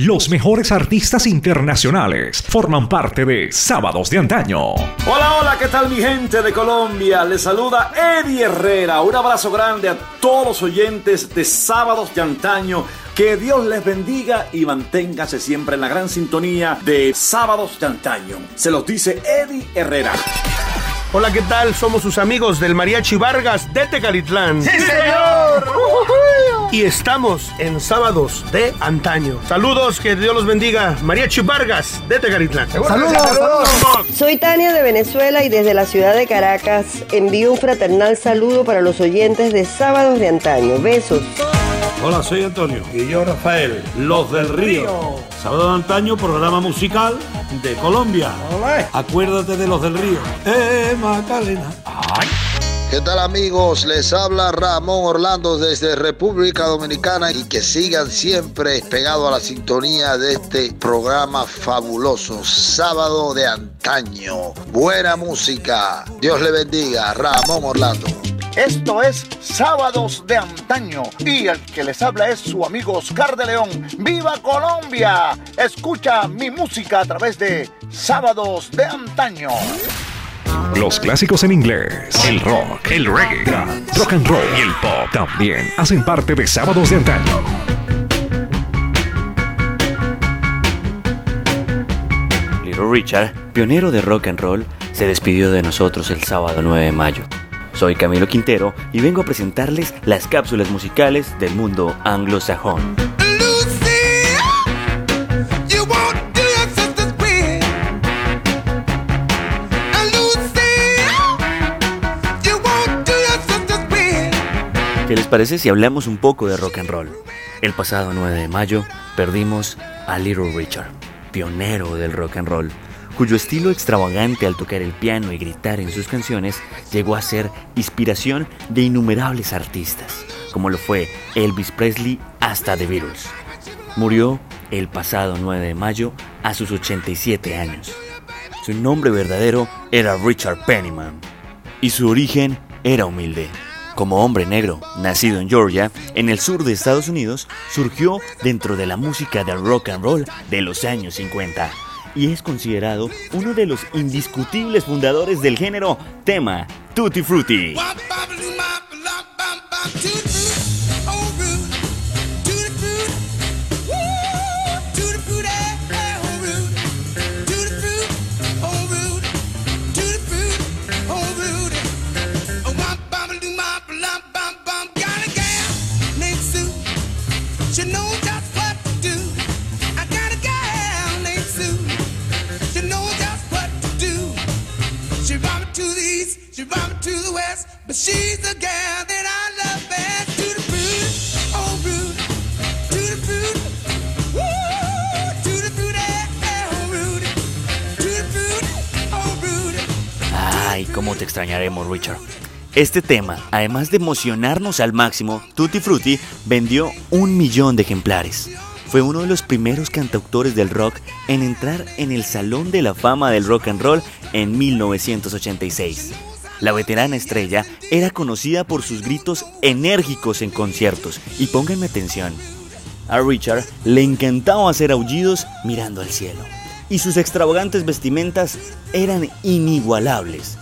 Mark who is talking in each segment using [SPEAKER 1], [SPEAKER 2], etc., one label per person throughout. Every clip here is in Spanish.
[SPEAKER 1] Los mejores artistas internacionales forman parte de Sábados de Antaño.
[SPEAKER 2] Hola, hola, ¿qué tal mi gente de Colombia? Les saluda Eddie Herrera. Un abrazo grande a todos los oyentes de Sábados de Antaño. Que Dios les bendiga y manténgase siempre en la gran sintonía de Sábados de Antaño. Se los dice Eddie Herrera.
[SPEAKER 3] Hola, ¿qué tal? Somos sus amigos del Mariachi Vargas de Tecalitlán.
[SPEAKER 2] ¡Sí, señor!
[SPEAKER 3] Y estamos en sábados de antaño. Saludos, que Dios los bendiga. Mariachi Vargas de Tecalitlán.
[SPEAKER 4] Saludos, saludos. Soy Tania de Venezuela y desde la ciudad de Caracas envío un fraternal saludo para los oyentes de sábados de antaño. Besos.
[SPEAKER 5] Hola, soy Antonio. Y yo, Rafael. Los del Río. Sábado de antaño, programa musical de Colombia. Acuérdate de los del Río. ¡Eh, Magdalena! ¡Ay!
[SPEAKER 6] ¿Qué tal amigos? Les habla Ramón Orlando desde República Dominicana y que sigan siempre pegados a la sintonía de este programa fabuloso, sábado de antaño. Buena música. Dios le bendiga. Ramón Orlando.
[SPEAKER 7] Esto es Sábados de Antaño y el que les habla es su amigo Oscar de León. ¡Viva Colombia! Escucha mi música a través de Sábados de Antaño.
[SPEAKER 1] Los clásicos en inglés, el rock, el reggae, rock and roll y el pop también hacen parte de Sábados de Antaño.
[SPEAKER 8] Little Richard, pionero de rock and roll, se despidió de nosotros el sábado 9 de mayo. Soy Camilo Quintero y vengo a presentarles las cápsulas musicales del mundo anglosajón. ¿Qué les parece si hablamos un poco de rock and roll? El pasado 9 de mayo perdimos a Little Richard, pionero del rock and roll, cuyo estilo extravagante al tocar el piano y gritar en sus canciones llegó a ser inspiración de innumerables artistas, como lo fue Elvis Presley hasta The Beatles. Murió el pasado 9 de mayo a sus 87 años. Su nombre verdadero era Richard Pennyman y su origen era humilde. Como hombre negro, nacido en Georgia, en el sur de Estados Unidos, surgió dentro de la música del rock and roll de los años 50 y es considerado uno de los indiscutibles fundadores del género tema Tutti Frutti. Cómo te extrañaremos, Richard. Este tema, además de emocionarnos al máximo, Tutti Frutti vendió un millón de ejemplares. Fue uno de los primeros cantautores del rock en entrar en el Salón de la Fama del Rock and Roll en 1986. La veterana estrella era conocida por sus gritos enérgicos en conciertos. Y pónganme atención, a Richard le encantaba hacer aullidos mirando al cielo. Y sus extravagantes vestimentas eran inigualables.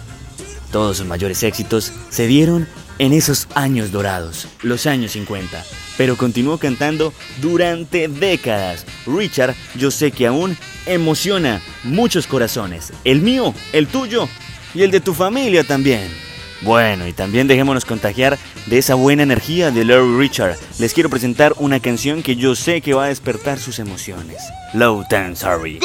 [SPEAKER 8] Todos sus mayores éxitos se dieron en esos años dorados, los años 50. Pero continuó cantando durante décadas. Richard, yo sé que aún emociona muchos corazones. El mío, el tuyo y el de tu familia también. Bueno, y también dejémonos contagiar de esa buena energía de Larry Richard. Les quiero presentar una canción que yo sé que va a despertar sus emociones. Low Tan Sorry.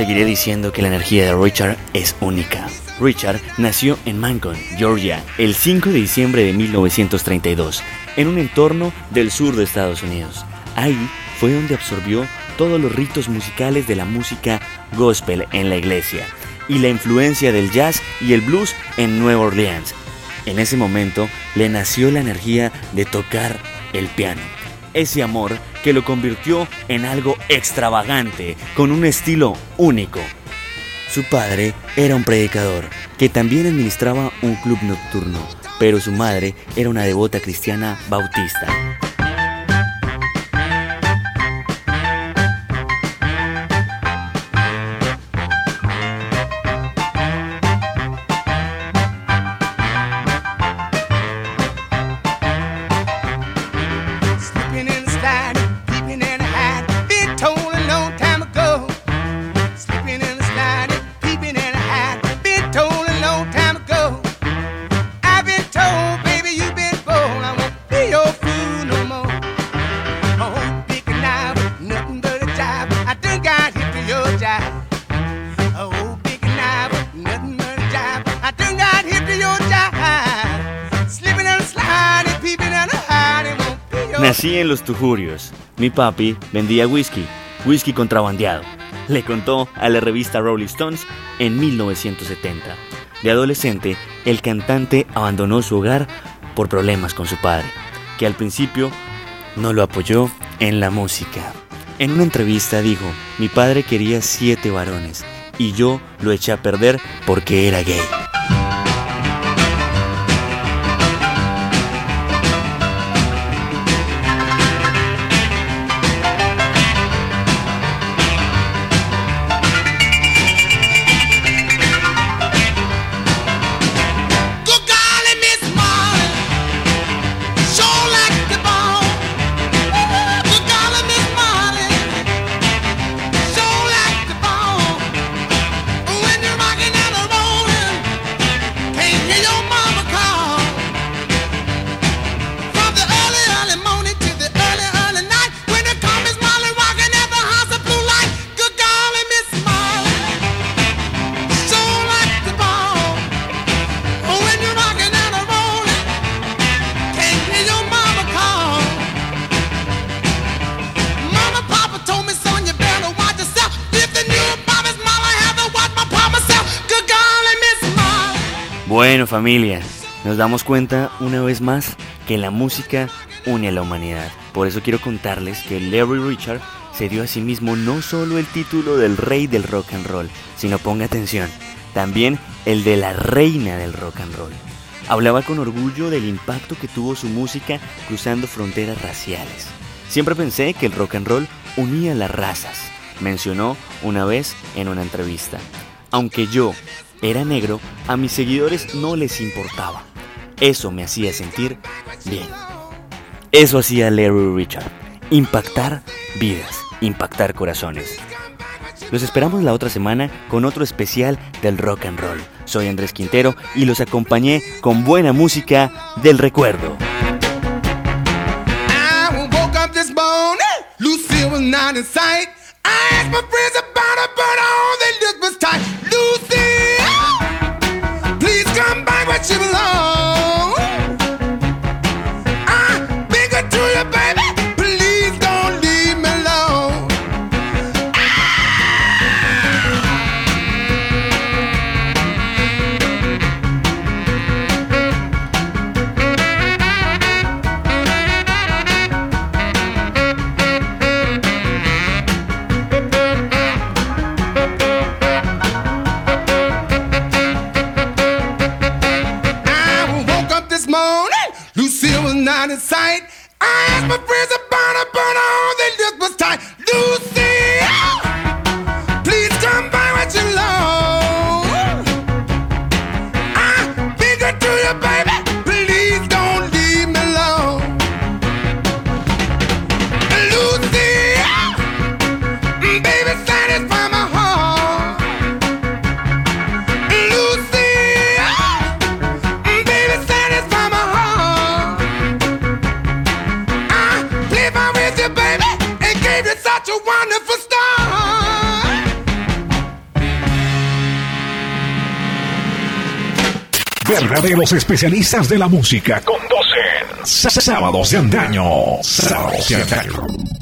[SPEAKER 8] Seguiré diciendo que la energía de Richard es única. Richard nació en Macon, Georgia, el 5 de diciembre de 1932, en un entorno del sur de Estados Unidos. Ahí fue donde absorbió todos los ritos musicales de la música gospel en la iglesia y la influencia del jazz y el blues en Nueva Orleans. En ese momento le nació la energía de tocar el piano. Ese amor que lo convirtió en algo extravagante, con un estilo único. Su padre era un predicador que también administraba un club nocturno, pero su madre era una devota cristiana bautista. Nací en los Tujurios. Mi papi vendía whisky, whisky contrabandeado. Le contó a la revista Rolling Stones en 1970. De adolescente, el cantante abandonó su hogar por problemas con su padre, que al principio no lo apoyó en la música. En una entrevista dijo, mi padre quería siete varones y yo lo eché a perder porque era gay. Bueno familia, nos damos cuenta una vez más que la música une a la humanidad. Por eso quiero contarles que Larry Richard se dio a sí mismo no solo el título del rey del rock and roll, sino ponga atención, también el de la reina del rock and roll. Hablaba con orgullo del impacto que tuvo su música cruzando fronteras raciales. Siempre pensé que el rock and roll unía las razas, mencionó una vez en una entrevista. Aunque yo era negro, a mis seguidores no les importaba. Eso me hacía sentir bien. Eso hacía Larry Richard. Impactar vidas, impactar corazones. Los esperamos la otra semana con otro especial del rock and roll. Soy Andrés Quintero y los acompañé con buena música del recuerdo.
[SPEAKER 9] What you belong. a wonderful.
[SPEAKER 1] Verdaderos especialistas de la música conducen sábados de. Sábados de antaño.